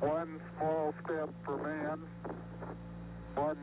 one small step for man, one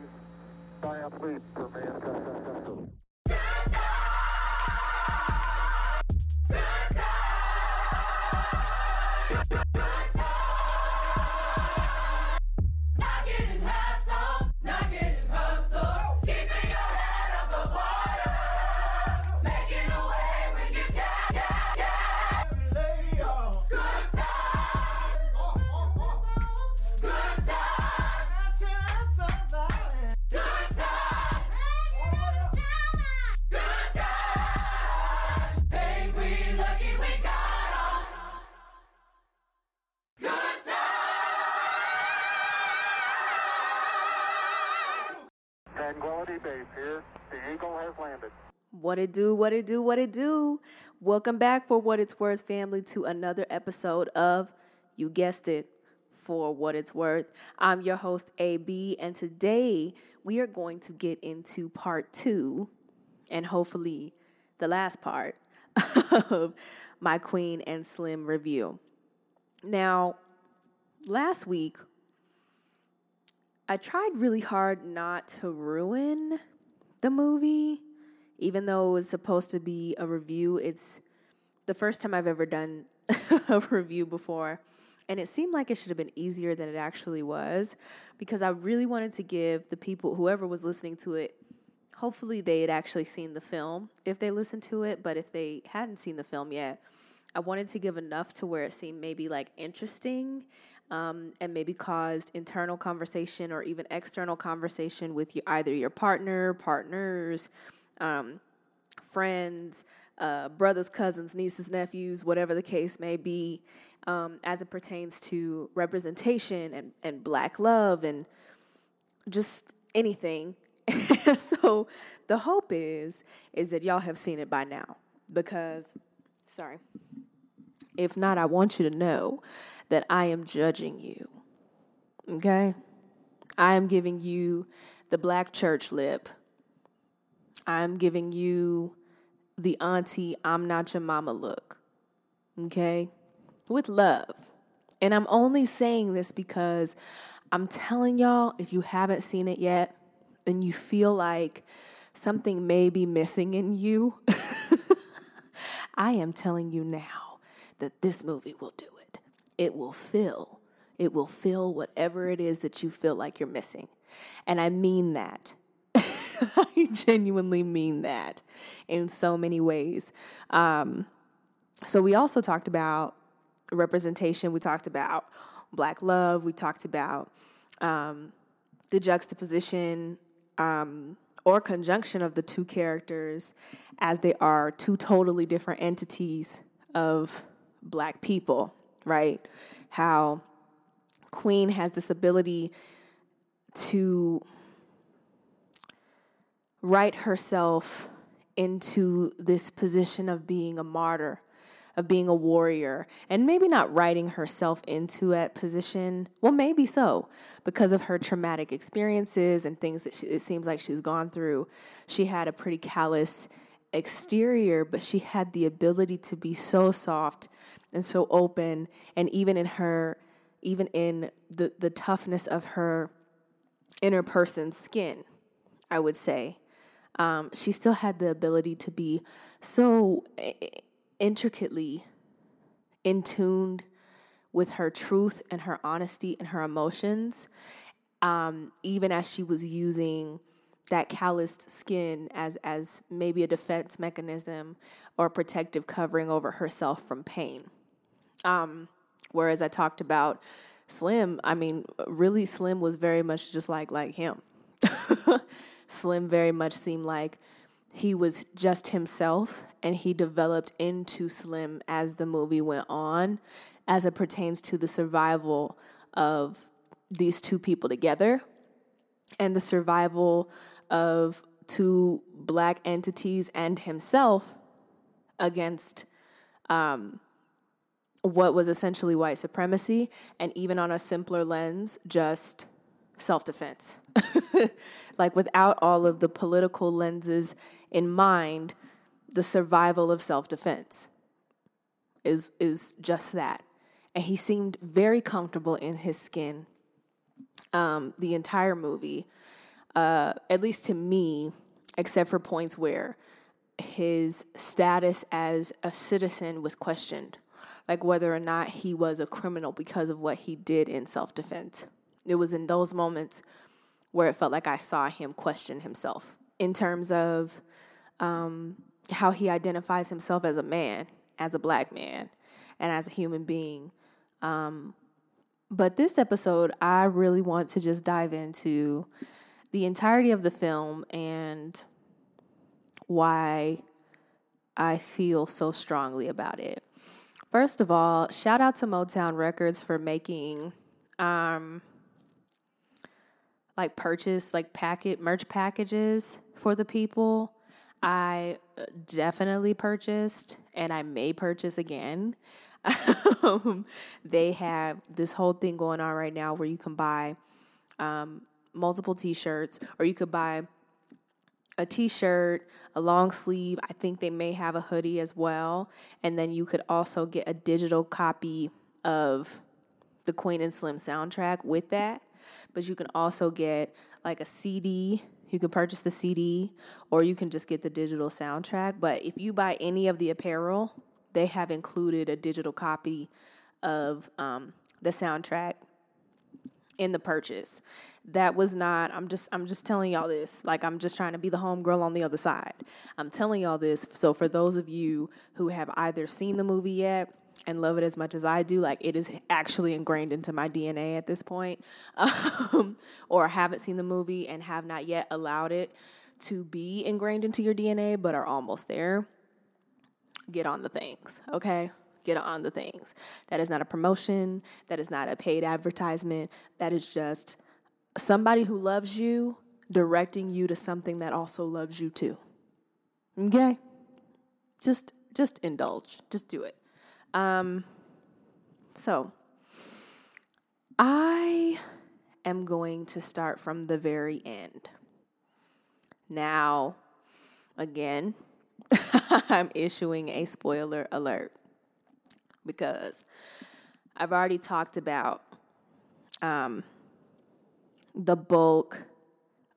it do, what it do, what it do. Welcome back for What It's Worth family to another episode of You Guessed It for What It's Worth. I'm your host AB and today we are going to get into part 2 and hopefully the last part of my Queen and Slim review. Now, last week I tried really hard not to ruin the movie, even though it was supposed to be a review. It's the first time I've ever done a review before, and it seemed like it should have been easier than it actually was because I really wanted to give the people, whoever was listening to it, hopefully they had actually seen the film if they listened to it, but if they hadn't seen the film yet, I wanted to give enough to where it seemed maybe like interesting um, and maybe caused internal conversation or even external conversation with you, either your partner, partners, um, friends, uh, brothers, cousins, nieces, nephews, whatever the case may be, um, as it pertains to representation and, and black love and just anything. so the hope is is that y'all have seen it by now because sorry. If not, I want you to know that I am judging you. Okay? I am giving you the black church lip. I'm giving you the auntie, I'm not your mama look. Okay? With love. And I'm only saying this because I'm telling y'all, if you haven't seen it yet and you feel like something may be missing in you, I am telling you now that this movie will do it. It will fill. It will fill whatever it is that you feel like you're missing. And I mean that. I genuinely mean that in so many ways. Um, so we also talked about representation. We talked about black love. We talked about um, the juxtaposition um, or conjunction of the two characters as they are two totally different entities of black people, right? How Queen has this ability to write herself into this position of being a martyr, of being a warrior, and maybe not writing herself into that position. Well, maybe so, because of her traumatic experiences and things that she, it seems like she's gone through. She had a pretty callous exterior, but she had the ability to be so soft and so open, and even in her, even in the the toughness of her inner person's skin, I would say um, she still had the ability to be so eh, intricately in tuned with her truth and her honesty and her emotions, um, even as she was using that calloused skin as as maybe a defense mechanism or protective covering over herself from pain. Um, whereas I talked about Slim, I mean, really, Slim was very much just like like him. Slim very much seemed like he was just himself and he developed into Slim as the movie went on, as it pertains to the survival of these two people together and the survival of two black entities and himself against um, what was essentially white supremacy, and even on a simpler lens, just self defense. like without all of the political lenses in mind, the survival of self defense is is just that. and he seemed very comfortable in his skin um, the entire movie, uh, at least to me, except for points where his status as a citizen was questioned, like whether or not he was a criminal because of what he did in self defense. It was in those moments where it felt like I saw him question himself in terms of um, how he identifies himself as a man, as a black man, and as a human being. Um, but this episode, I really want to just dive into the entirety of the film and why I feel so strongly about it. First of all, shout out to Motown Records for making um like purchase like packet merch packages for the people. I definitely purchased and I may purchase again. Um, they have this whole thing going on right now where you can buy um, multiple t-shirts or you could buy a t-shirt, a long sleeve. I think they may have a hoodie as well, and then you could also get a digital copy of the Queen and Slim soundtrack with that. But you can also get like a CD. You can purchase the CD or you can just get the digital soundtrack. But if you buy any of the apparel, they have included a digital copy of um, the soundtrack in the purchase that was not i'm just i'm just telling y'all this like i'm just trying to be the homegirl on the other side i'm telling y'all this so for those of you who have either seen the movie yet and love it as much as i do like it is actually ingrained into my dna at this point um, or haven't seen the movie and have not yet allowed it to be ingrained into your dna but are almost there get on the things okay get on the things that is not a promotion that is not a paid advertisement that is just somebody who loves you directing you to something that also loves you too. Okay? Just just indulge. Just do it. Um so I am going to start from the very end. Now, again, I'm issuing a spoiler alert because I've already talked about um, the bulk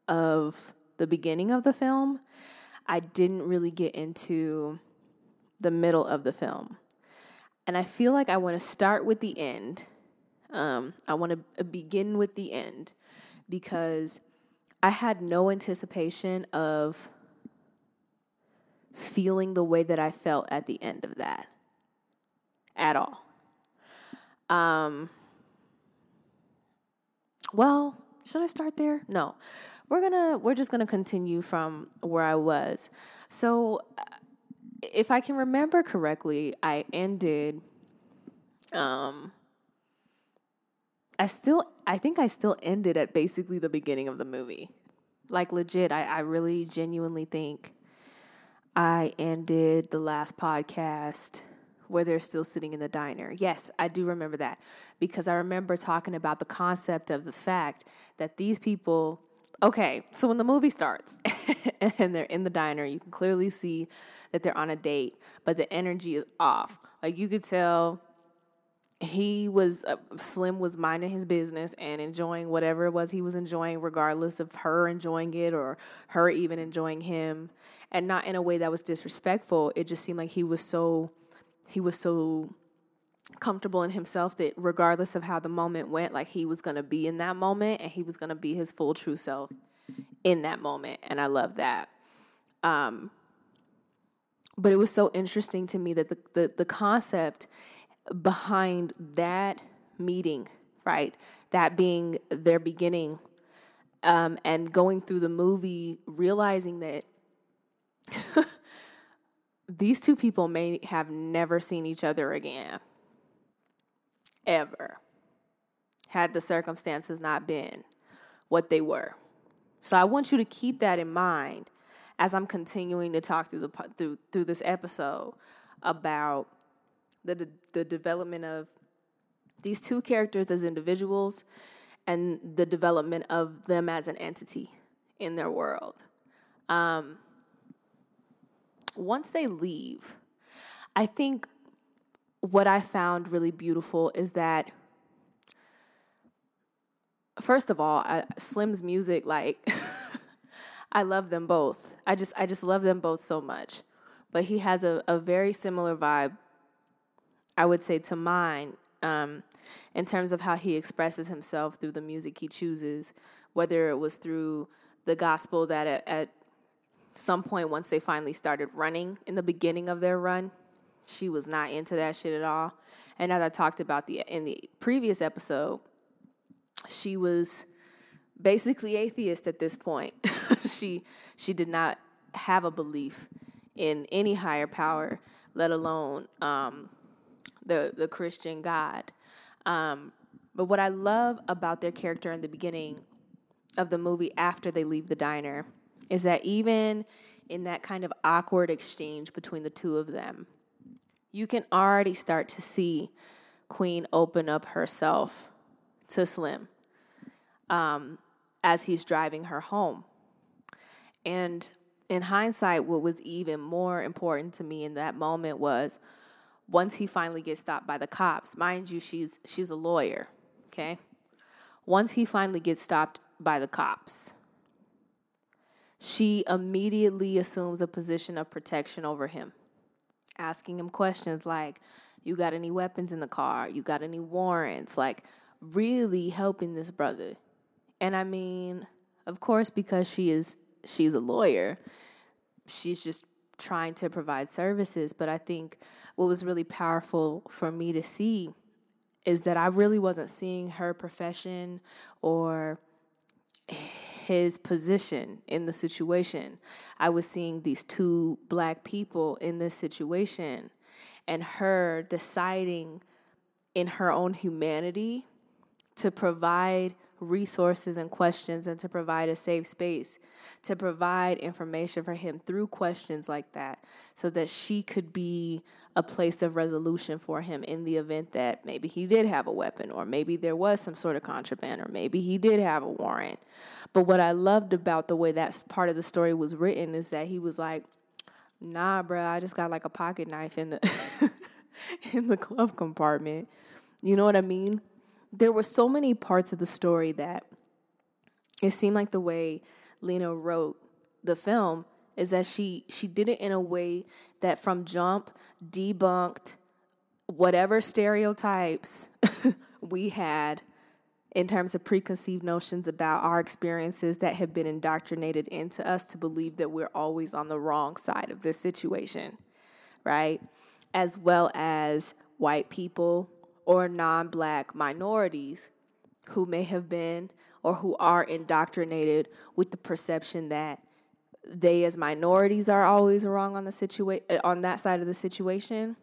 of the beginning of the film. I didn't really get into the middle of the film. And I feel like I want to start with the end. Um, I want to begin with the end because I had no anticipation of feeling the way that I felt at the end of that at all. Um, well, should I start there? No. We're going to we're just going to continue from where I was. So uh, if I can remember correctly, I ended um I still I think I still ended at basically the beginning of the movie. Like legit, I, I really genuinely think I ended the last podcast where they're still sitting in the diner. Yes, I do remember that because I remember talking about the concept of the fact that these people. Okay, so when the movie starts and they're in the diner, you can clearly see that they're on a date, but the energy is off. Like you could tell he was uh, Slim was minding his business and enjoying whatever it was he was enjoying, regardless of her enjoying it or her even enjoying him, and not in a way that was disrespectful. It just seemed like he was so he was so comfortable in himself that regardless of how the moment went, like he was gonna be in that moment and he was gonna be his full true self in that moment. And I love that. Um, but it was so interesting to me that the, the, the concept behind that meeting, right? That being their beginning, um, and going through the movie, realizing that these two people may have never seen each other again. Ever. Had the circumstances not been what they were. So I want you to keep that in mind as I'm continuing to talk through the through through this episode about the the development of these two characters as individuals and the development of them as an entity in their world. Um, once they leave, I think what I found really beautiful is that first of all, I, Slim's music like I love them both. I just I just love them both so much. But he has a, a very similar vibe, I would say, to mine, um, in terms of how he expresses himself through the music he chooses, whether it was through the gospel that at, at some point once they finally started running in the beginning of their run, she was not into that shit at all. And as I talked about the in the previous episode, she was basically atheist at this point. she she did not have a belief in any higher power, let alone um, the the Christian God. Um, but what I love about their character in the beginning of the movie, after they leave the diner, is that even in that kind of awkward exchange between the two of them, you can already start to see Queen open up herself to Slim um, as he's driving her home. And in hindsight, what was even more important to me in that moment was once he finally gets stopped by the cops. Mind you, she's she's a lawyer, okay? Once he finally gets stopped by the cops, she immediately assumes a position of protection over him, asking him questions like, "You got any weapons in the car? You got any warrants?" Like really helping this brother. And I mean, of course because she is she's a lawyer, she's just trying to provide services, but I think what was really powerful for me to see is that I really wasn't seeing her profession or his position in the situation. I was seeing these two black people in this situation and her deciding in her own humanity to provide resources and questions and to provide a safe space to provide information for him through questions like that so that she could be a place of resolution for him in the event that maybe he did have a weapon or maybe there was some sort of contraband or maybe he did have a warrant. But what I loved about the way that part of the story was written is that he was like, "Nah, bro, I just got like a pocket knife in the in the glove compartment." You know what I mean? there were so many parts of the story that it seemed like the way Lena wrote the film is that she she did it in a way that from jump debunked whatever stereotypes we had in terms of preconceived notions about our experiences that have been indoctrinated into us to believe that we're always on the wrong side of this situation, right? As well as white people or non black minorities who may have been or who are indoctrinated with the perception that they as minorities are always wrong on the situa- eh, on that side of the situation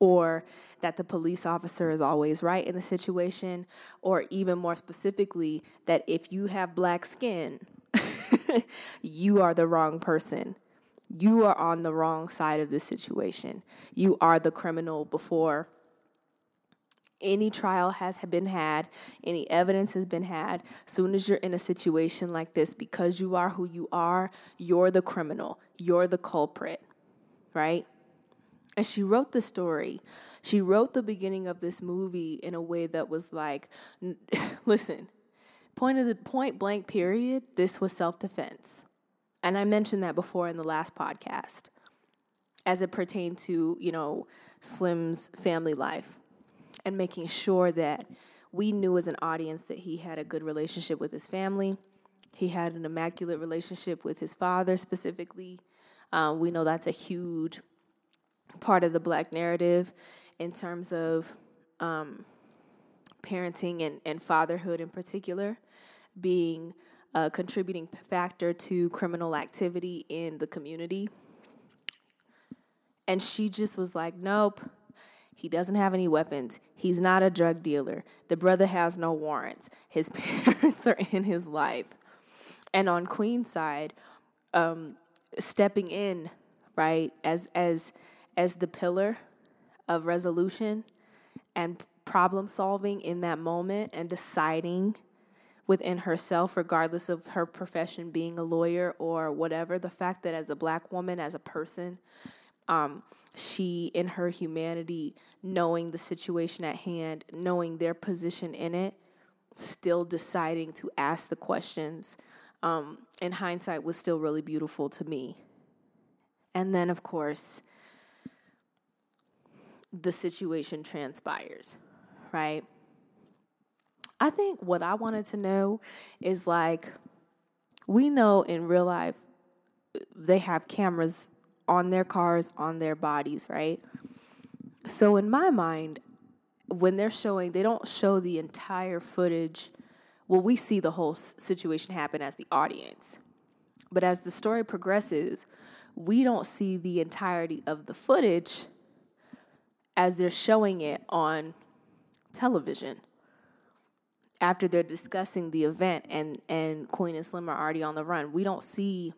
or that the police officer is always right in the situation or even more specifically that if you have black skin you are the wrong person. You are on the wrong side of the situation. You are the criminal before any trial has been had, any evidence has been had, soon as you're in a situation like this, because you are who you are, you're the criminal, you're the culprit, right? And she wrote the story. She wrote the beginning of this movie in a way that was like, listen, point of the point blank period, this was self defense. And I mentioned that before in the last podcast as it pertained to, you know, Slim's family life and making sure that we knew as an audience that he had a good relationship with his family. He had an immaculate relationship with his father specifically. Um, we know that's a huge part of the black narrative in terms of um, parenting and, and fatherhood in particular being a contributing factor to criminal activity in the community. And she just was like, nope, he doesn't have any weapons. He's not a drug dealer. The brother has no warrants. His parents are in his life. And on Queen's side, um, stepping in, right, as as as the pillar of resolution and problem solving in that moment and deciding within herself, regardless of her profession being a lawyer or whatever, the fact that as a black woman, as a person, Um, she, in her humanity, knowing the situation at hand, knowing their position in it, still deciding to ask the questions, um, in hindsight, was still really beautiful to me. And then, of course, the situation transpires, right? I think what I wanted to know is like, we know in real life they have cameras on their cars, on their bodies, right? So in my mind, when they're showing, they don't show the entire footage. Well, we see the whole situation happen as the audience. But as the story progresses, we don't see the entirety of the footage as they're showing it on television after they're discussing the event and and Queen and Slim are already on the run. We don't see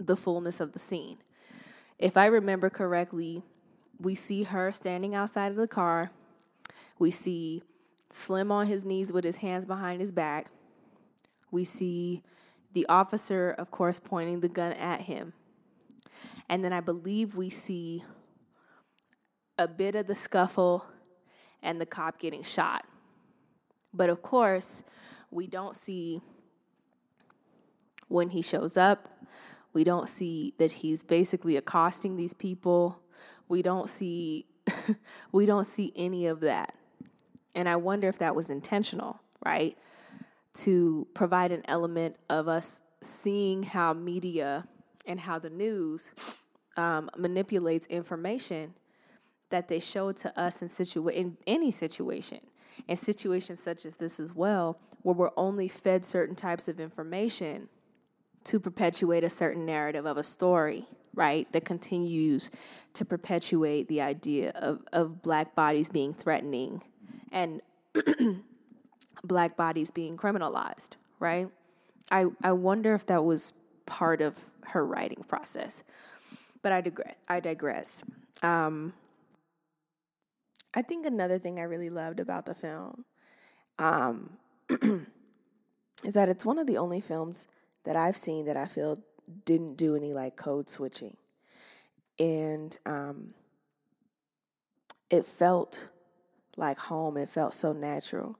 the fullness of the scene. If I remember correctly, we see her standing outside of the car. We see Slim on his knees with his hands behind his back. We see the officer, of course, pointing the gun at him. And then I believe we see a bit of the scuffle and the cop getting shot. But of course, we don't see when he shows up. We don't see that he's basically accosting these people. We don't see we don't see any of that. And I wonder if that was intentional, right? To provide an element of us seeing how media and how the news um, manipulates information that they show to us in situa- in any situation in situations such as this as well where we're only fed certain types of information to perpetuate a certain narrative of a story right that continues to perpetuate the idea of, of black bodies being threatening and black bodies being criminalized right? I, I wonder if that was part of her writing process but i digress i digress. Um, I think another thing I really loved about the film um, is that it's one of the only films that I've seen that I feel didn't do any like code switching. And um, it felt like home. It felt so natural.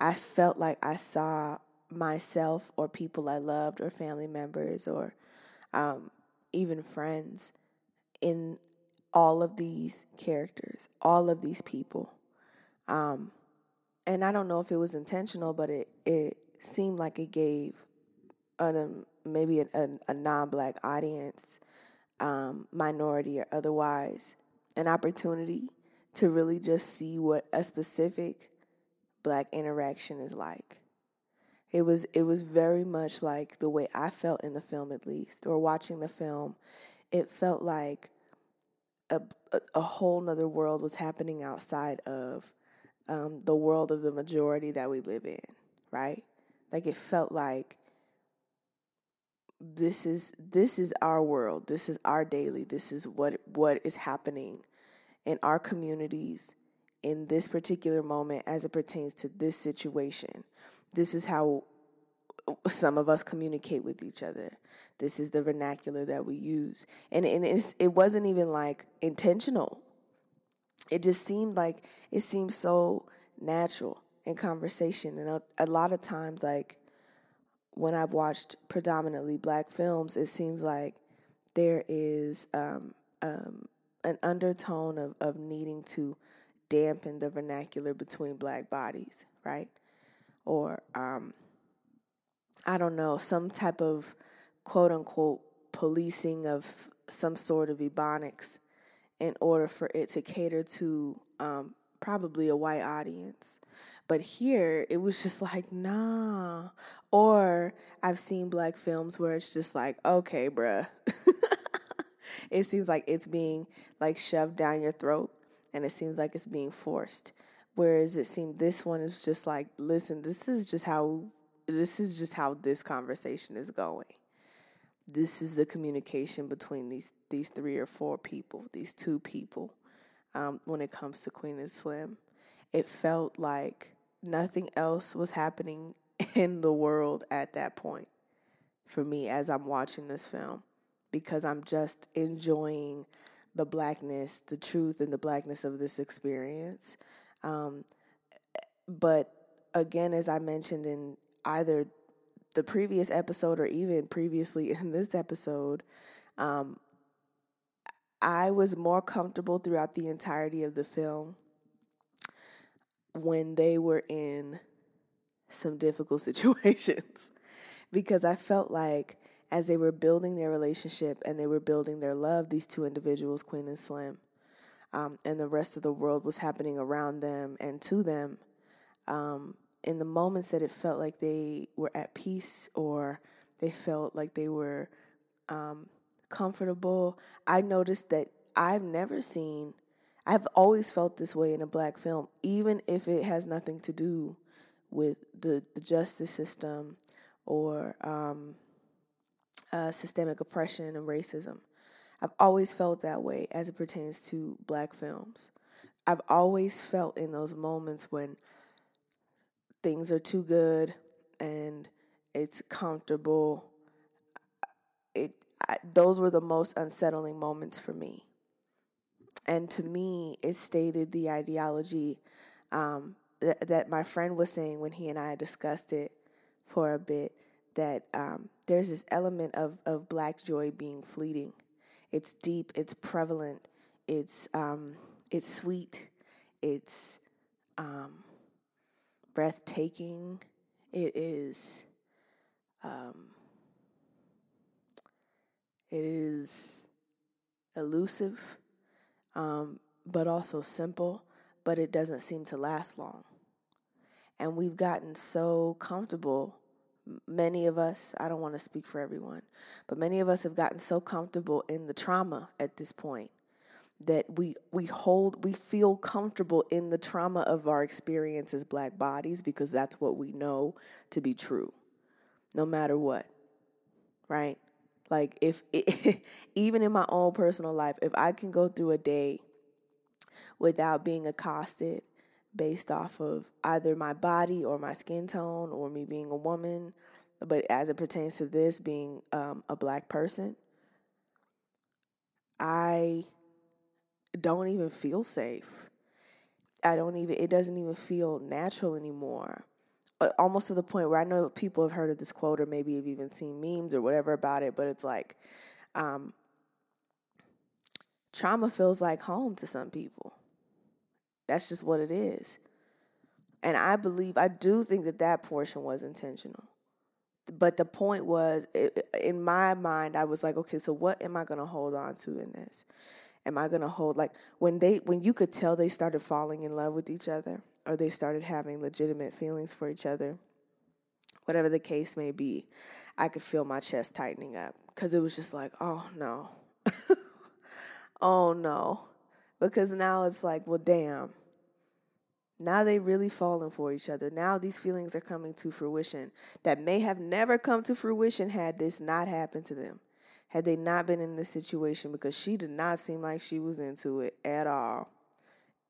I felt like I saw myself or people I loved or family members or um, even friends in all of these characters, all of these people. Um, and I don't know if it was intentional, but it, it seemed like it gave an, maybe a, a, a non black audience, um, minority or otherwise, an opportunity to really just see what a specific black interaction is like. It was it was very much like the way I felt in the film at least or watching the film. It felt like a, a, whole nother world was happening outside of um, the world of the majority that we live in, right? Like it felt like this is this is our world. This is our daily. This is what what is happening in our communities in this particular moment as it pertains to this situation. This is how some of us communicate with each other. This is the vernacular that we use. And, and it wasn't even like intentional. It just seemed like it seemed so natural in conversation. And a, a lot of times, like when I've watched predominantly black films, it seems like there is um, um, an undertone of, of needing to dampen the vernacular between black bodies, right? Or um, I don't know, some type of quote unquote policing of some sort of ebonics in order for it to cater to um, probably a white audience. But here it was just like, nah. Or I've seen black films where it's just like, okay, bruh. it seems like it's being like shoved down your throat and it seems like it's being forced. Whereas it seemed this one is just like, listen, this is just how this is just how this conversation is going. This is the communication between these these three or four people, these two people. Um, when it comes to Queen and Slim, it felt like nothing else was happening in the world at that point for me as I'm watching this film. because I'm just enjoying the blackness, the truth and the blackness of this experience. Um, but again, as I mentioned in either the previous episode or even previously in this episode, um, I was more comfortable throughout the entirety of the film when they were in some difficult situations because I felt like as they were building their relationship and they were building their love, these two individuals, Queen and Slim, um, and the rest of the world was happening around them and to them. Um, in the moments that it felt like they were at peace or they felt like they were um, comfortable, I noticed that I've never seen, I've always felt this way in a black film, even if it has nothing to do with the, the justice system or um, uh, systemic oppression and racism. I've always felt that way as it pertains to black films. I've always felt in those moments when things are too good and it's comfortable. It those were the most unsettling moments for me. And to me, it stated the ideology um, th- that my friend was saying when he and I discussed it for a bit that um, there's this element of, of black joy being fleeting. It's deep, it's prevalent, it's, um, it's sweet, it's um, breathtaking, it is. Um, it is elusive, um, but also simple, but it doesn't seem to last long. And we've gotten so comfortable many of us, I don't want to speak for everyone, but many of us have gotten so comfortable in the trauma at this point that we we hold we feel comfortable in the trauma of our experience as black bodies because that's what we know to be true no matter what right like if it, even in my own personal life if i can go through a day without being accosted based off of either my body or my skin tone or me being a woman, but as it pertains to this being um, a black person, I don't even feel safe. I don't even, it doesn't even feel natural anymore. Uh, almost to the point where I know people have heard of this quote or maybe have even seen memes or whatever about it, but it's like, um, trauma feels like home to some people. That's just what it is. And I believe, I do think that that portion was intentional. But the point was, in my mind, I was like, okay, so what am I going to hold on to in this? Am I going to hold, like, when they, when you could tell they started falling in love with each other or they started having legitimate feelings for each other, whatever the case may be, I could feel my chest tightening up because it was just like, oh no. oh no. Because now it's like, well, damn. Now they really falling for each other. Now these feelings are coming to fruition that may have never come to fruition had this not happened to them. Had they not been in this situation because she did not seem like she was into it at all.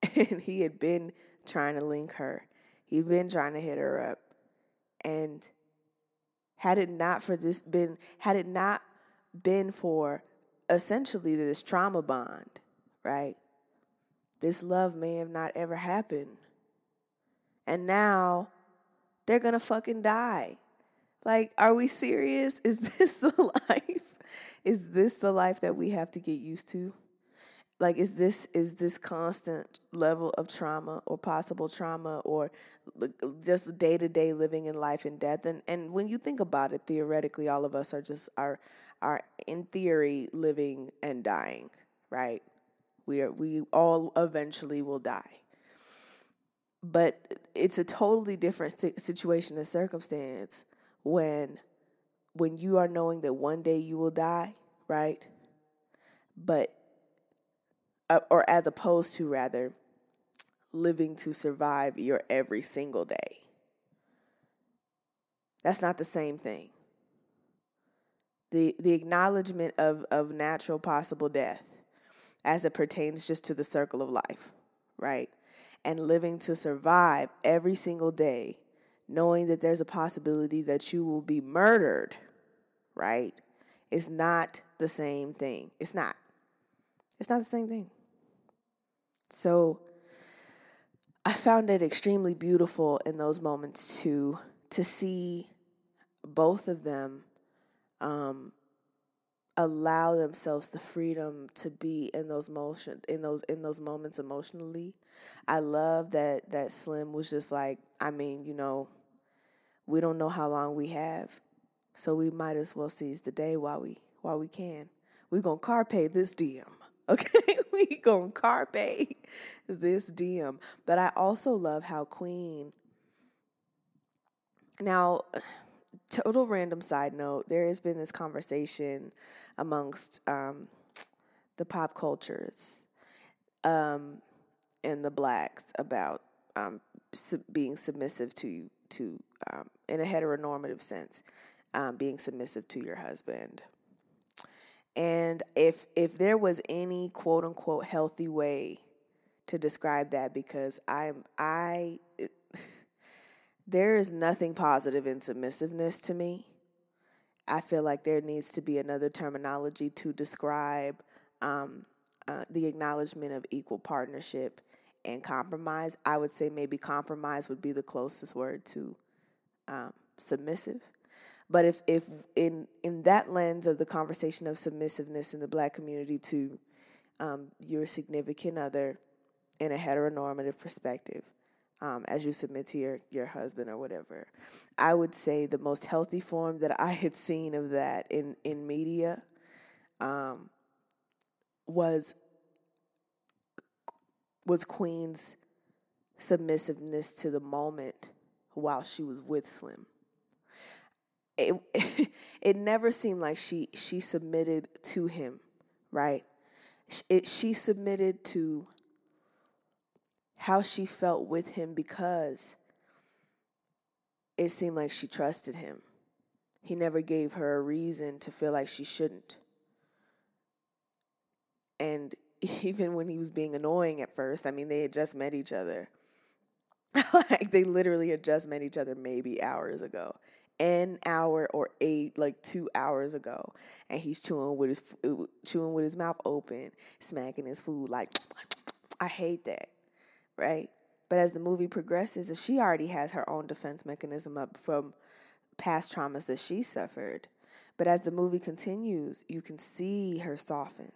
And he had been trying to link her. He'd been trying to hit her up. And had it not for this been had it not been for essentially this trauma bond, right? This love may have not ever happened and now they're gonna fucking die. Like, are we serious? Is this the life? Is this the life that we have to get used to? Like, is this is this constant level of trauma or possible trauma or just day to day living in life and death? And and when you think about it, theoretically, all of us are just are are in theory living and dying, right? We are we all eventually will die but it's a totally different situation and circumstance when when you are knowing that one day you will die right but uh, or as opposed to rather living to survive your every single day that's not the same thing the the acknowledgement of of natural possible death as it pertains just to the circle of life right and living to survive every single day, knowing that there's a possibility that you will be murdered, right, is not the same thing. It's not. It's not the same thing. So I found it extremely beautiful in those moments to to see both of them um, allow themselves the freedom to be in those motion in those in those moments emotionally. I love that that Slim was just like, I mean, you know, we don't know how long we have, so we might as well seize the day while we while we can. We're gonna carpe this DM. Okay, we gonna carpe this diem. But I also love how Queen now total random side note there has been this conversation amongst um, the pop cultures um, and the blacks about um, sub- being submissive to to um, in a heteronormative sense um, being submissive to your husband and if if there was any quote unquote healthy way to describe that because i'm i there is nothing positive in submissiveness to me. I feel like there needs to be another terminology to describe um, uh, the acknowledgement of equal partnership and compromise. I would say maybe compromise would be the closest word to um, submissive. But if, if in in that lens of the conversation of submissiveness in the black community to um, your significant other in a heteronormative perspective, um, as you submit to your, your husband or whatever. I would say the most healthy form that I had seen of that in, in media um, was was Queen's submissiveness to the moment while she was with Slim. It it never seemed like she she submitted to him, right? It she submitted to how she felt with him because it seemed like she trusted him. He never gave her a reason to feel like she shouldn't. And even when he was being annoying at first, I mean, they had just met each other. like they literally had just met each other maybe hours ago. An hour or eight, like two hours ago, and he's chewing with his chewing with his mouth open, smacking his food. Like, I hate that right? But as the movie progresses, if she already has her own defense mechanism up from past traumas that she suffered, but as the movie continues, you can see her soften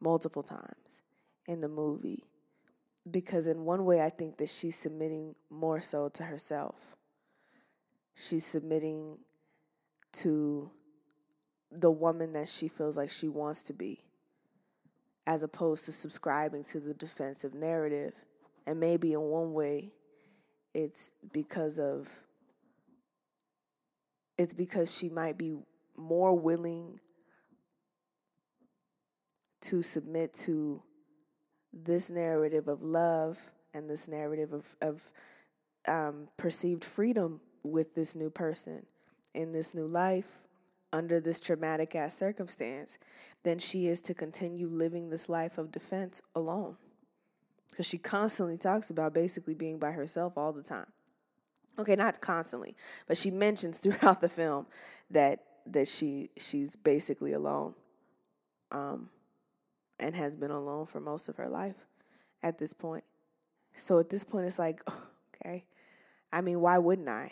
multiple times in the movie. Because in one way, I think that she's submitting more so to herself. She's submitting to the woman that she feels like she wants to be, as opposed to subscribing to the defensive narrative. And maybe in one way, it's because of, it's because she might be more willing to submit to this narrative of love and this narrative of, of um, perceived freedom with this new person in this new life under this traumatic ass circumstance than she is to continue living this life of defense alone because she constantly talks about basically being by herself all the time. Okay, not constantly, but she mentions throughout the film that that she she's basically alone, um, and has been alone for most of her life at this point. So at this point, it's like, okay, I mean, why wouldn't I?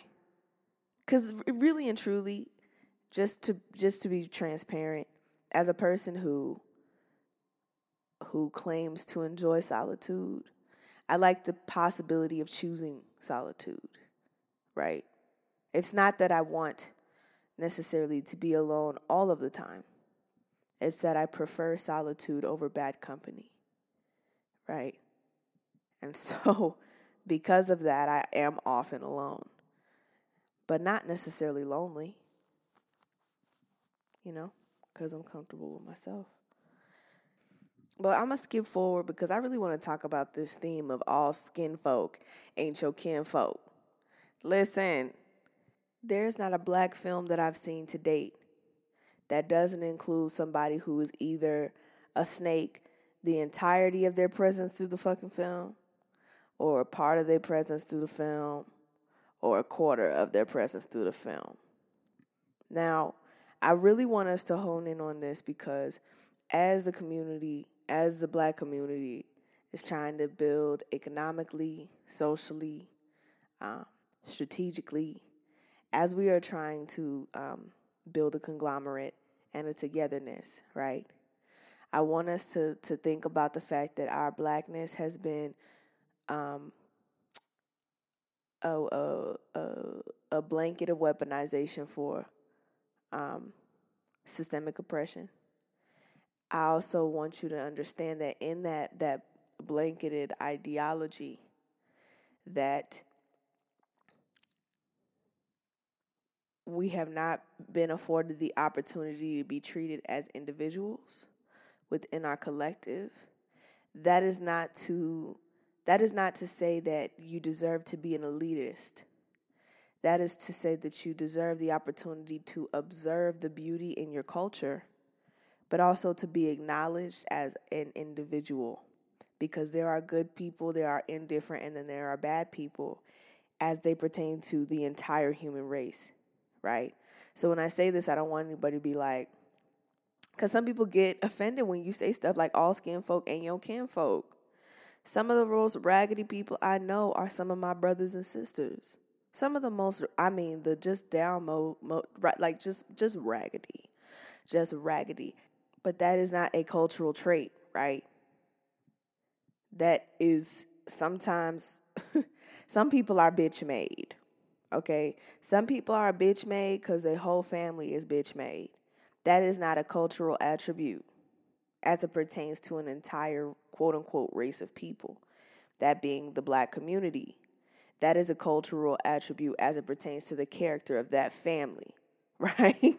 Because really and truly, just to just to be transparent, as a person who who claims to enjoy solitude. I like the possibility of choosing solitude, right? It's not that I want necessarily to be alone all of the time. It's that I prefer solitude over bad company, right? And so, because of that, I am often alone, but not necessarily lonely, you know, because I'm comfortable with myself. But I'm gonna skip forward because I really want to talk about this theme of all skin folk ain't your kin folk. Listen, there's not a black film that I've seen to date that doesn't include somebody who is either a snake the entirety of their presence through the fucking film, or a part of their presence through the film, or a quarter of their presence through the film. Now, I really want us to hone in on this because as the community, as the black community is trying to build economically, socially, um, strategically, as we are trying to um, build a conglomerate and a togetherness, right? I want us to, to think about the fact that our blackness has been um, a, a, a, a blanket of weaponization for um, systemic oppression. I also want you to understand that in that that blanketed ideology that we have not been afforded the opportunity to be treated as individuals within our collective that is not to that is not to say that you deserve to be an elitist that is to say that you deserve the opportunity to observe the beauty in your culture but also to be acknowledged as an individual because there are good people there are indifferent and then there are bad people as they pertain to the entire human race right? So when I say this, I don't want anybody to be like, because some people get offended when you say stuff like all skin folk ain't your kin folk. Some of the most raggedy people I know are some of my brothers and sisters. Some of the most, I mean, the just down mo, mo right, like just just raggedy, just raggedy. But that is not a cultural trait, right? That is sometimes, some people are bitch made. Okay, some people are bitch made because their whole family is bitch made. That is not a cultural attribute as it pertains to an entire quote unquote race of people, that being the black community. That is a cultural attribute as it pertains to the character of that family, right?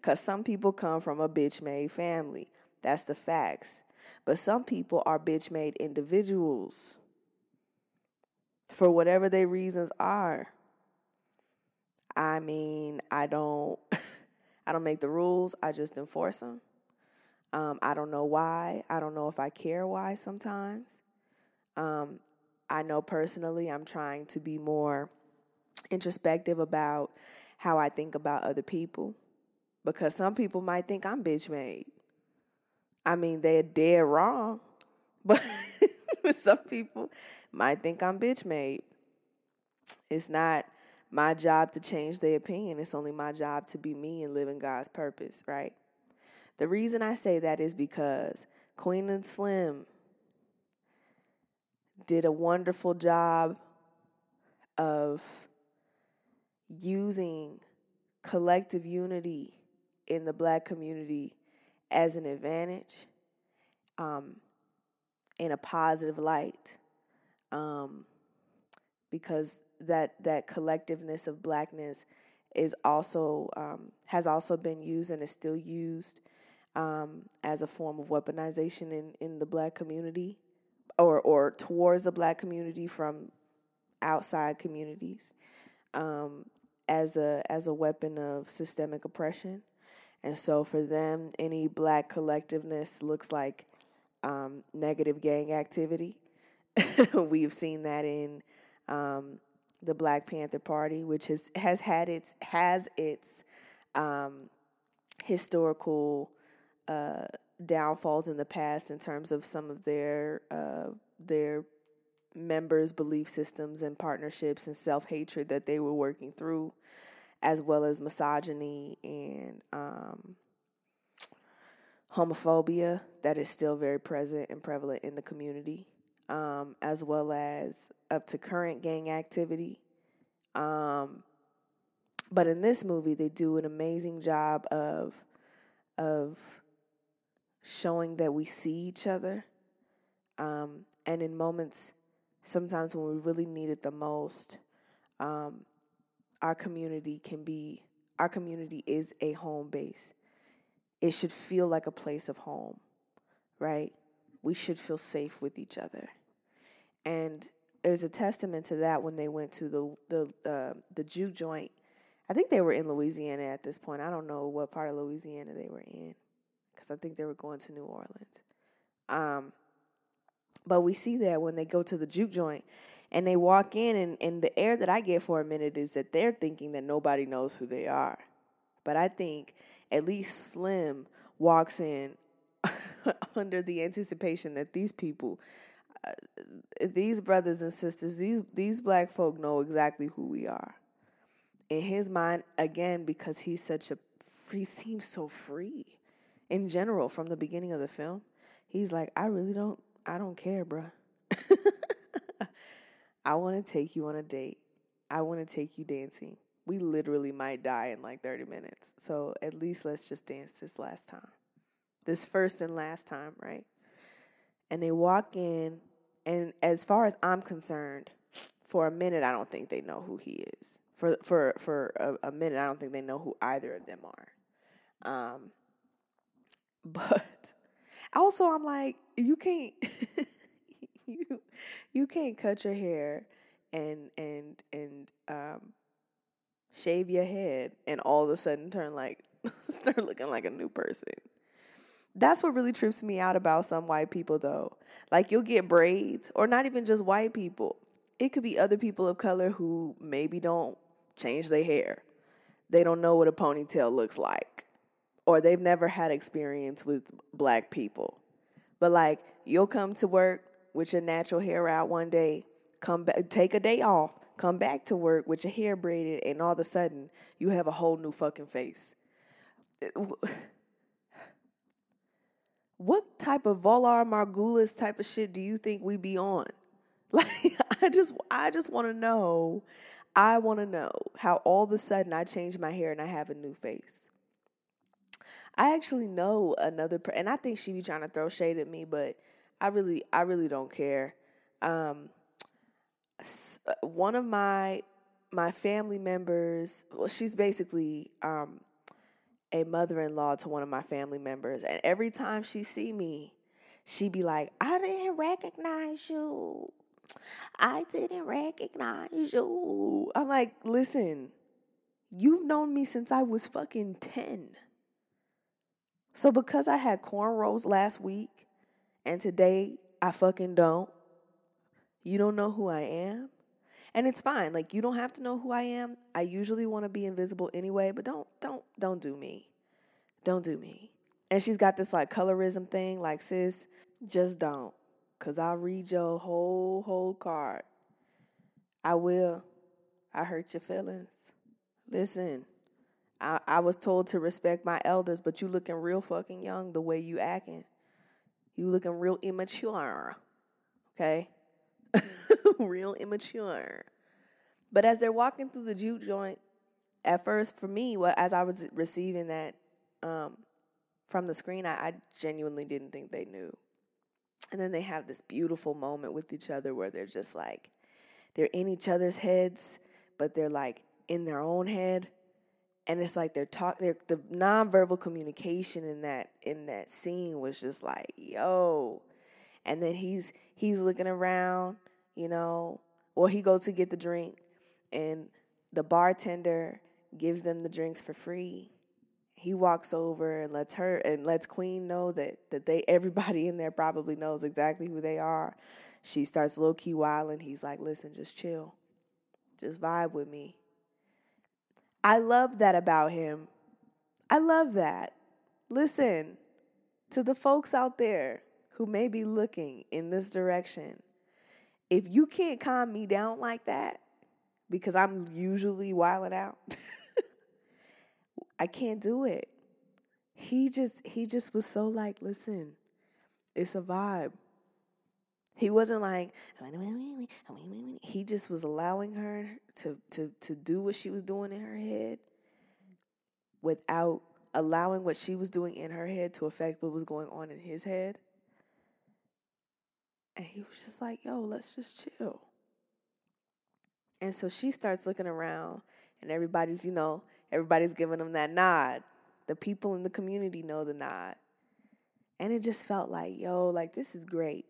Because some people come from a bitch made family. That's the facts. But some people are bitch made individuals for whatever their reasons are. I mean, I don't I don't make the rules, I just enforce them. Um, I don't know why. I don't know if I care why sometimes. Um, I know personally I'm trying to be more introspective about how I think about other people because some people might think I'm bitch made. I mean, they're dead wrong, but some people might think I'm bitch made. It's not my job to change their opinion. It's only my job to be me and live in God's purpose, right? The reason I say that is because Queen and Slim did a wonderful job of using collective unity in the black community as an advantage um, in a positive light um, because that that collectiveness of blackness is also um, has also been used and is still used um, as a form of weaponization in, in the black community or or towards the black community from outside communities um, as a as a weapon of systemic oppression. And so for them, any black collectiveness looks like um, negative gang activity. We've seen that in um, the Black Panther Party, which has has had its has its um, historical uh, downfalls in the past in terms of some of their uh, their members' belief systems and partnerships and self hatred that they were working through, as well as misogyny and um, homophobia that is still very present and prevalent in the community um, as well as up to current gang activity. Um, but in this movie, they do an amazing job of of showing that we see each other, um, and in moments, sometimes when we really need it the most, um, our community can be our community is a home base. It should feel like a place of home, right? We should feel safe with each other. And there's a testament to that when they went to the the uh, the juke joint. I think they were in Louisiana at this point. I don't know what part of Louisiana they were in because I think they were going to New Orleans. Um, but we see that when they go to the juke joint and they walk in, and, and the air that I get for a minute is that they're thinking that nobody knows who they are. But I think at least Slim walks in under the anticipation that these people, uh, these brothers and sisters, these these black folk know exactly who we are. In his mind, again, because he's such a, he seems so free. In general, from the beginning of the film, he's like, I really don't, I don't care, bruh. I want to take you on a date. I want to take you dancing. We literally might die in like 30 minutes. So at least let's just dance this last time. This first and last time, right? And they walk in, and as far as I'm concerned, for a minute, I don't think they know who he is. For for for a, a minute, I don't think they know who either of them are. Um, but also, I'm like, you can't. you you can't cut your hair and and and um shave your head and all of a sudden turn like start looking like a new person. That's what really trips me out about some white people though. Like you'll get braids or not even just white people. It could be other people of color who maybe don't change their hair. They don't know what a ponytail looks like or they've never had experience with black people. But like you'll come to work with your natural hair out one day, come back, take a day off, come back to work with your hair braided, and all of a sudden you have a whole new fucking face. What type of Valar Morghulis type of shit do you think we be on? Like I just I just want to know. I want to know how all of a sudden I change my hair and I have a new face. I actually know another, and I think she be trying to throw shade at me, but I really, I really don't care. Um, uh, one of my my family members, well, she's basically um, a mother-in-law to one of my family members, and every time she see me, she be like, "I didn't recognize you. I didn't recognize you." I'm like, "Listen, you've known me since I was fucking ten." So because I had cornrows last week and today I fucking don't. You don't know who I am. And it's fine. Like you don't have to know who I am. I usually want to be invisible anyway, but don't don't don't do me. Don't do me. And she's got this like colorism thing, like sis, just don't. Cause I'll read your whole whole card. I will. I hurt your feelings. Listen, I, I was told to respect my elders, but you looking real fucking young the way you acting. You looking real immature. Okay? real immature. But as they're walking through the juke joint, at first for me, well, as I was receiving that um, from the screen, I, I genuinely didn't think they knew. And then they have this beautiful moment with each other where they're just like, they're in each other's heads, but they're like in their own head and it's like they're talk they're the nonverbal communication in that in that scene was just like yo. And then he's he's looking around you know. Or he goes to get the drink and the bartender gives them the drinks for free. He walks over and lets her and lets queen know that that they everybody in there probably knows exactly who they are. She starts low key wilding. He's like listen just chill. Just vibe with me I love that about him. I love that. Listen to the folks out there who may be looking in this direction. If you can't calm me down like that, because I'm usually wilding out, I can't do it. He just he just was so like, listen, it's a vibe. He wasn't like he just was allowing her to to to do what she was doing in her head without allowing what she was doing in her head to affect what was going on in his head. And he was just like, "Yo, let's just chill." And so she starts looking around and everybody's, you know, everybody's giving them that nod. The people in the community know the nod. And it just felt like, yo, like this is great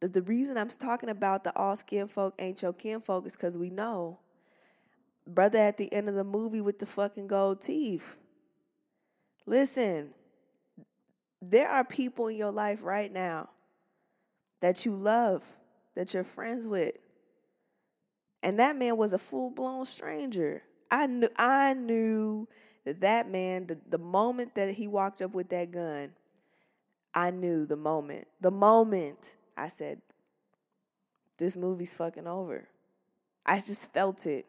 the, the reason I'm talking about the all skin folk ain't your kin folk is because we know brother at the end of the movie with the fucking gold teeth. Listen, there are people in your life right now that you love, that you're friends with. And that man was a full blown stranger. I knew I knew that that man the, the moment that he walked up with that gun, I knew the moment. The moment I said this movie's fucking over. I just felt it.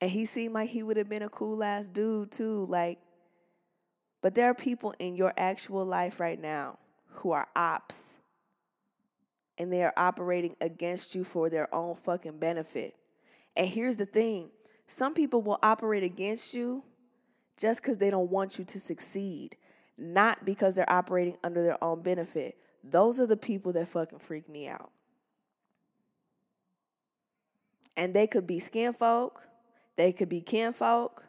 And he seemed like he would have been a cool ass dude too. Like, but there are people in your actual life right now who are ops and they are operating against you for their own fucking benefit. And here's the thing some people will operate against you just because they don't want you to succeed, not because they're operating under their own benefit. Those are the people that fucking freak me out. And they could be skin folk, they could be kinfolk,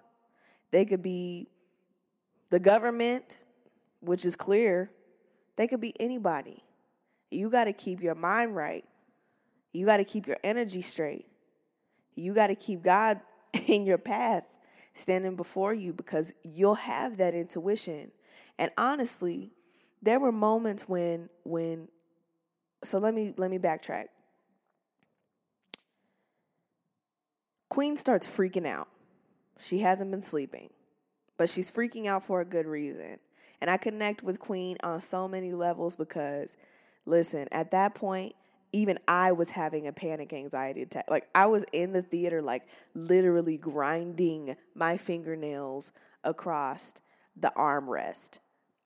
they could be the government, which is clear. They could be anybody. You got to keep your mind right. You got to keep your energy straight. You got to keep God in your path standing before you because you'll have that intuition. And honestly, there were moments when when so let me let me backtrack. Queen starts freaking out. She hasn't been sleeping, but she's freaking out for a good reason. And I connect with Queen on so many levels because listen, at that point, even I was having a panic anxiety attack. Like I was in the theater, like literally grinding my fingernails across the armrest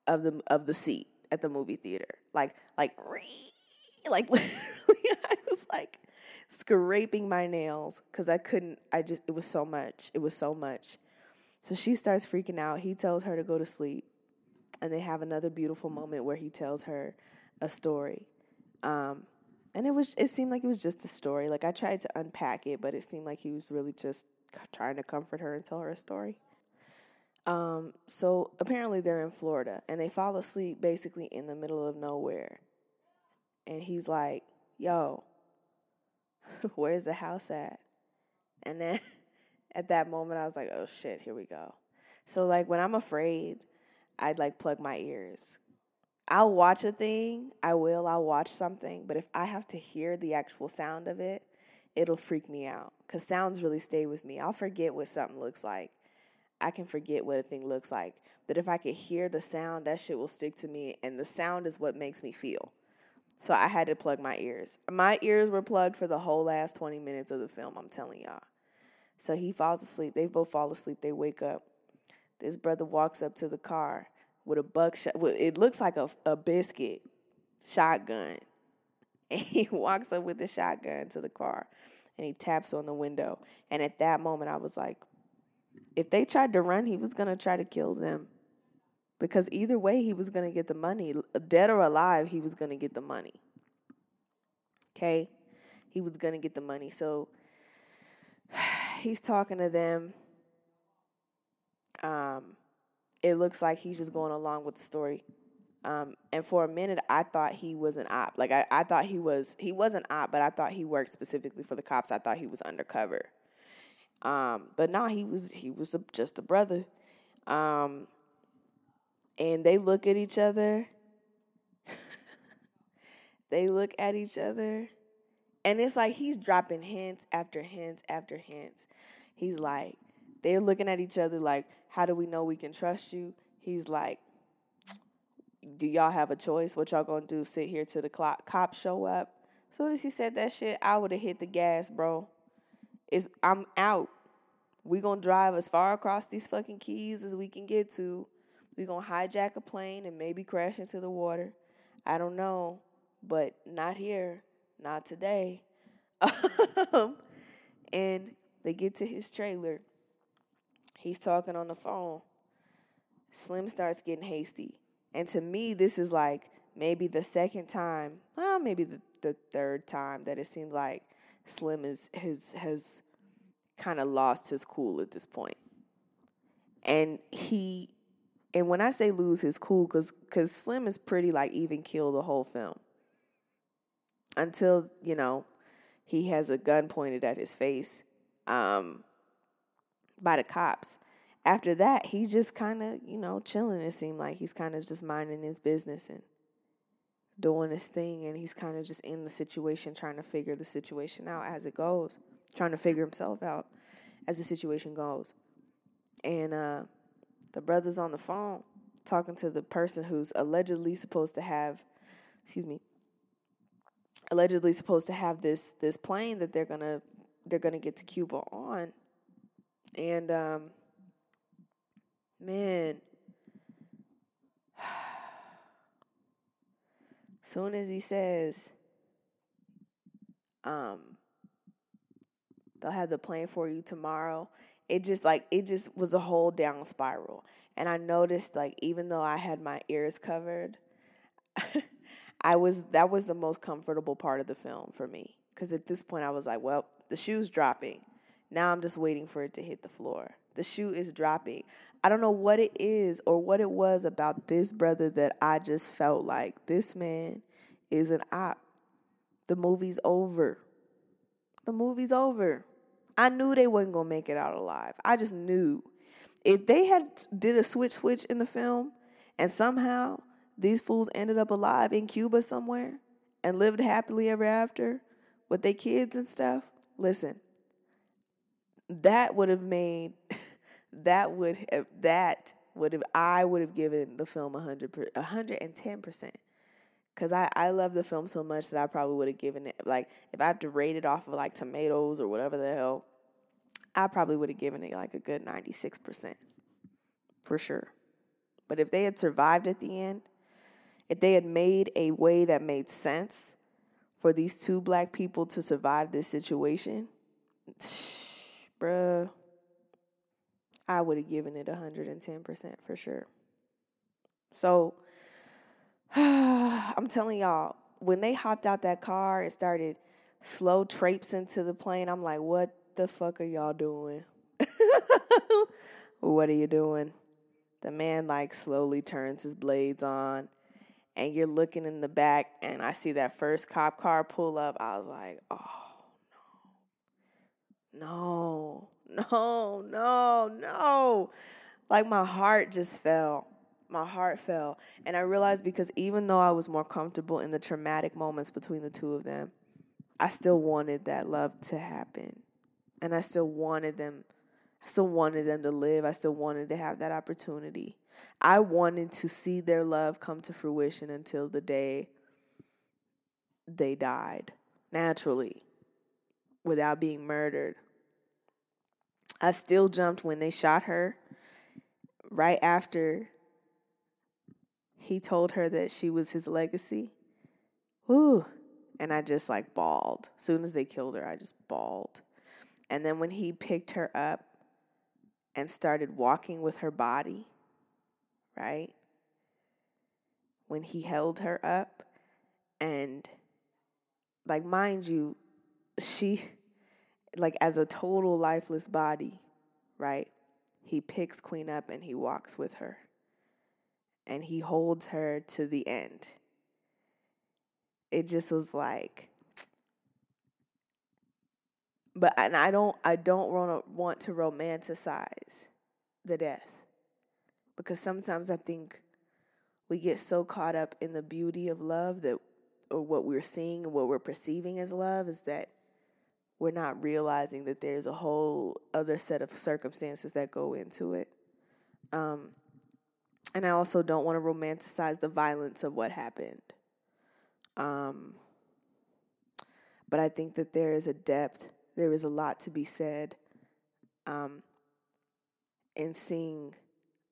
of the of the seat at the movie theater. Like like like literally, I was like scraping my nails because I couldn't. I just it was so much. It was so much. So she starts freaking out. He tells her to go to sleep, and they have another beautiful moment where he tells her a story. Um, and it was it seemed like it was just a story. Like I tried to unpack it, but it seemed like he was really just trying to comfort her and tell her a story. Um, so apparently they're in Florida and they fall asleep basically in the middle of nowhere. And he's like, "Yo, where's the house at?" And then at that moment I was like, "Oh shit, here we go." So like when I'm afraid, I'd like plug my ears I'll watch a thing, I will, I'll watch something, but if I have to hear the actual sound of it, it'll freak me out because sounds really stay with me. I'll forget what something looks like. I can forget what a thing looks like. But if I could hear the sound, that shit will stick to me, and the sound is what makes me feel. So I had to plug my ears. My ears were plugged for the whole last 20 minutes of the film, I'm telling y'all. So he falls asleep. They both fall asleep. They wake up. This brother walks up to the car with a buckshot. It looks like a, a biscuit shotgun. And he walks up with the shotgun to the car and he taps on the window. And at that moment, I was like, if they tried to run, he was going to try to kill them. Because either way, he was going to get the money. Dead or alive, he was going to get the money. Okay? He was going to get the money. So he's talking to them. Um, it looks like he's just going along with the story. Um, and for a minute, I thought he was an op. Like I, I thought he was he was an op, but I thought he worked specifically for the cops. I thought he was undercover. Um, but no, he was he was a, just a brother. Um, and they look at each other. they look at each other, and it's like he's dropping hints after hints after hints. He's like, they're looking at each other like, how do we know we can trust you? He's like, do y'all have a choice? What y'all gonna do? Sit here till the clock cops show up? Soon as he said that shit, I would have hit the gas, bro. Is I'm out. We gonna drive as far across these fucking keys as we can get to. We gonna hijack a plane and maybe crash into the water. I don't know, but not here, not today. Um, and they get to his trailer He's talking on the phone. Slim starts getting hasty. And to me, this is like maybe the second time, well, maybe the, the third time that it seems like Slim is has has kind of lost his cool at this point. And he and when I say lose his cool, cause cause Slim is pretty like even kill the whole film. Until, you know, he has a gun pointed at his face. Um, by the cops. After that, he's just kind of, you know, chilling. It seemed like he's kind of just minding his business and doing his thing. And he's kind of just in the situation, trying to figure the situation out as it goes, trying to figure himself out as the situation goes. And uh, the brother's on the phone talking to the person who's allegedly supposed to have, excuse me, allegedly supposed to have this this plane that they're gonna they're gonna get to Cuba on. And um, man, soon as he says, um, they'll have the plane for you tomorrow. It just like it just was a whole down spiral. And I noticed like even though I had my ears covered, I was that was the most comfortable part of the film for me cuz at this point I was like, well, the shoe's dropping. Now I'm just waiting for it to hit the floor. The shoe is dropping. I don't know what it is or what it was about this brother that I just felt like this man is an op. The movie's over. The movie's over. I knew they wasn't gonna make it out alive. I just knew. If they had did a switch switch in the film and somehow these fools ended up alive in Cuba somewhere and lived happily ever after with their kids and stuff, listen, that would have made that would have that would have I would have given the film a hundred a hundred and ten percent. Cause I, I love the film so much that I probably would have given it like if I have to rate it off of like tomatoes or whatever the hell, I probably would have given it like a good ninety six percent. For sure. But if they had survived at the end, if they had made a way that made sense for these two black people to survive this situation, bruh, I would have given it 110% for sure. So I'm telling y'all, when they hopped out that car and started slow traipsing to the plane, I'm like, what the fuck are y'all doing? what are you doing? The man like slowly turns his blades on and you're looking in the back and I see that first cop car pull up. I was like, oh no. No, no, no. Like my heart just fell my heart fell. And I realized because even though I was more comfortable in the traumatic moments between the two of them, I still wanted that love to happen. And I still wanted them I still wanted them to live. I still wanted to have that opportunity. I wanted to see their love come to fruition until the day they died naturally without being murdered. I still jumped when they shot her right after he told her that she was his legacy. Whew. And I just like bawled. As soon as they killed her, I just bawled. And then when he picked her up and started walking with her body, right? When he held her up and like mind you, she like as a total lifeless body, right? He picks Queen up and he walks with her and he holds her to the end. It just was like but and I don't I don't want to want to romanticize the death because sometimes I think we get so caught up in the beauty of love that or what we're seeing and what we're perceiving as love is that we're not realizing that there's a whole other set of circumstances that go into it. Um, and I also don't want to romanticize the violence of what happened. Um, but I think that there is a depth, there is a lot to be said um, in seeing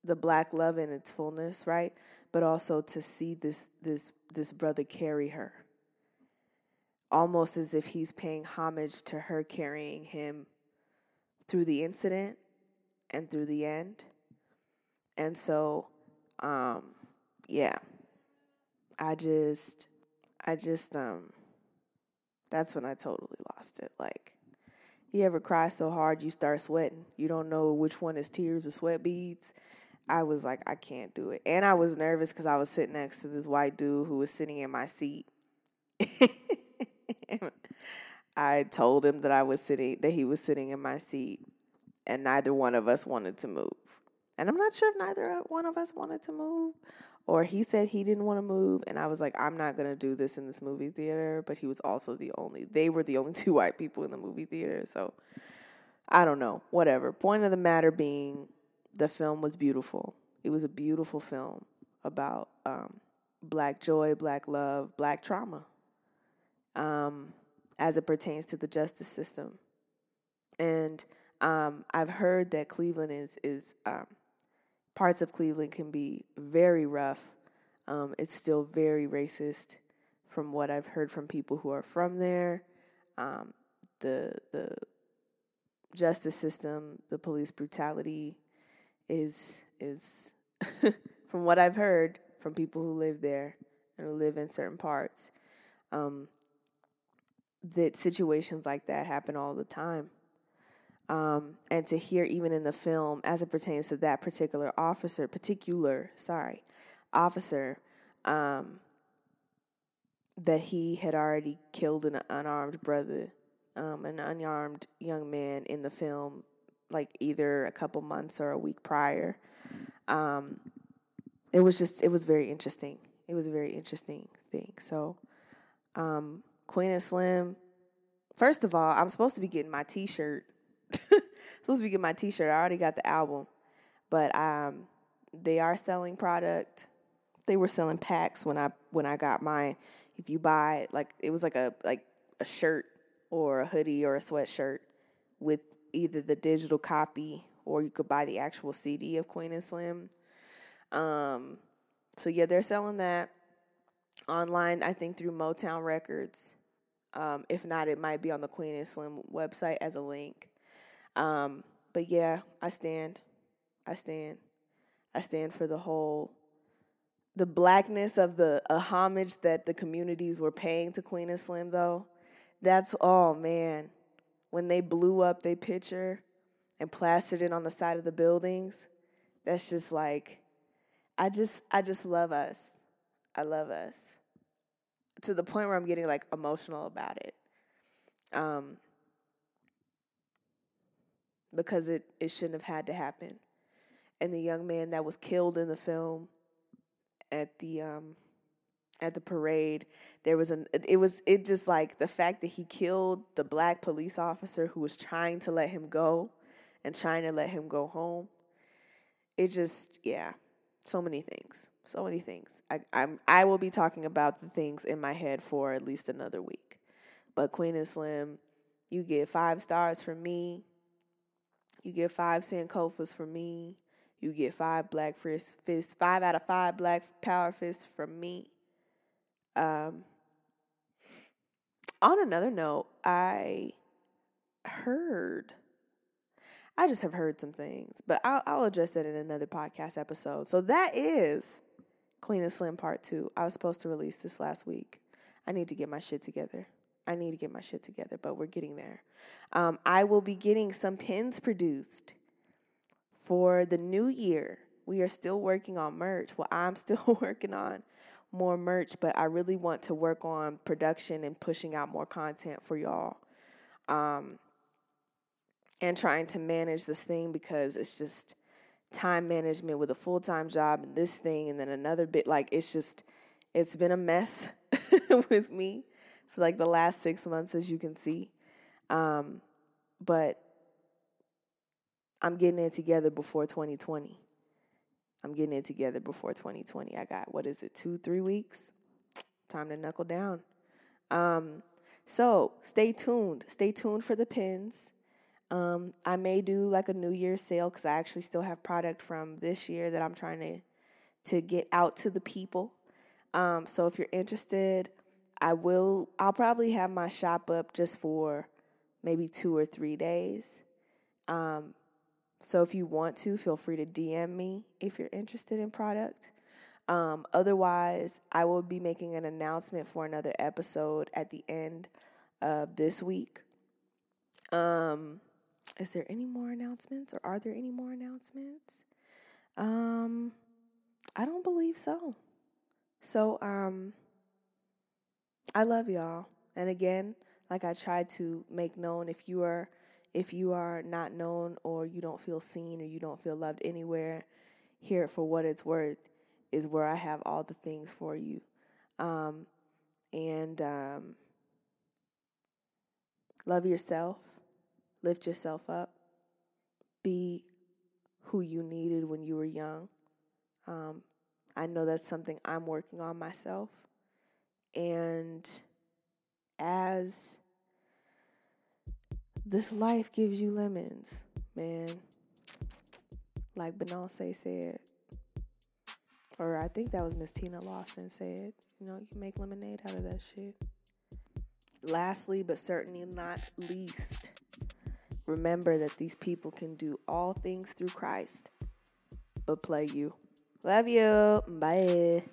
the black love in its fullness, right? But also to see this this this brother carry her, almost as if he's paying homage to her carrying him through the incident and through the end. And so um, yeah. I just, I just, um, that's when I totally lost it. Like, you ever cry so hard you start sweating? You don't know which one is tears or sweat beads. I was like, I can't do it. And I was nervous because I was sitting next to this white dude who was sitting in my seat. I told him that I was sitting, that he was sitting in my seat, and neither one of us wanted to move. And I'm not sure if neither one of us wanted to move or he said he didn't want to move and I was like I'm not going to do this in this movie theater, but he was also the only they were the only two white people in the movie theater, so I don't know, whatever. Point of the matter being, the film was beautiful. It was a beautiful film about um, black joy, black love, black trauma um, as it pertains to the justice system. And um, I've heard that Cleveland is is um, parts of Cleveland can be very rough. Um, it's still very racist, from what I've heard from people who are from there. Um, the the justice system, the police brutality, is is from what I've heard from people who live there and who live in certain parts. Um, that situations like that happen all the time. Um, and to hear even in the film as it pertains to that particular officer, particular, sorry, officer, um, that he had already killed an unarmed brother, um, an unarmed young man in the film, like either a couple months or a week prior. Um, it was just, it was very interesting. It was a very interesting thing. So, um, Queen and Slim, first of all, I'm supposed to be getting my t shirt supposed to be getting my T-shirt. I already got the album, but um, they are selling product. They were selling packs when I when I got mine. If you buy like it was like a like a shirt or a hoodie or a sweatshirt with either the digital copy or you could buy the actual CD of Queen and Slim. Um, so yeah, they're selling that online. I think through Motown Records. Um, if not, it might be on the Queen and Slim website as a link. Um, but yeah, I stand. I stand. I stand for the whole the blackness of the a homage that the communities were paying to Queen and Slim though. That's oh man. When they blew up their picture and plastered it on the side of the buildings, that's just like I just I just love us. I love us. To the point where I'm getting like emotional about it. Um because it, it shouldn't have had to happen. And the young man that was killed in the film at the um at the parade, there was an it was it just like the fact that he killed the black police officer who was trying to let him go and trying to let him go home. It just yeah, so many things. So many things. I I'm I will be talking about the things in my head for at least another week. But Queen and Slim, you get five stars from me. You get five Sankofas from me. You get five black fist fists, five out of five black power fists from me. Um, on another note, I heard, I just have heard some things, but I'll, I'll address that in another podcast episode. So that is Queen and Slim Part 2. I was supposed to release this last week. I need to get my shit together. I need to get my shit together, but we're getting there. Um, I will be getting some pins produced for the new year. We are still working on merch. Well, I'm still working on more merch, but I really want to work on production and pushing out more content for y'all. Um, and trying to manage this thing because it's just time management with a full time job and this thing, and then another bit. Like, it's just, it's been a mess with me for like the last six months, as you can see. Um, but I'm getting it together before 2020. I'm getting it together before 2020. I got, what is it, two, three weeks? Time to knuckle down. Um, so stay tuned. Stay tuned for the pins. Um, I may do like a New Year's sale because I actually still have product from this year that I'm trying to to get out to the people. Um, so if you're interested, I will I'll probably have my shop up just for maybe 2 or 3 days. Um, so if you want to, feel free to DM me if you're interested in product. Um, otherwise, I will be making an announcement for another episode at the end of this week. Um, is there any more announcements or are there any more announcements? Um, I don't believe so. So, um, I love y'all. And again, like I tried to make known if you are if you are not known or you don't feel seen or you don't feel loved anywhere, here for what it's worth is where I have all the things for you. Um, and um, love yourself, lift yourself up, be who you needed when you were young. Um, I know that's something I'm working on myself. And as this life gives you lemons, man, like Beyonce said, or I think that was Miss Tina Lawson said, you know, you make lemonade out of that shit. Lastly, but certainly not least, remember that these people can do all things through Christ, but play you. Love you. Bye.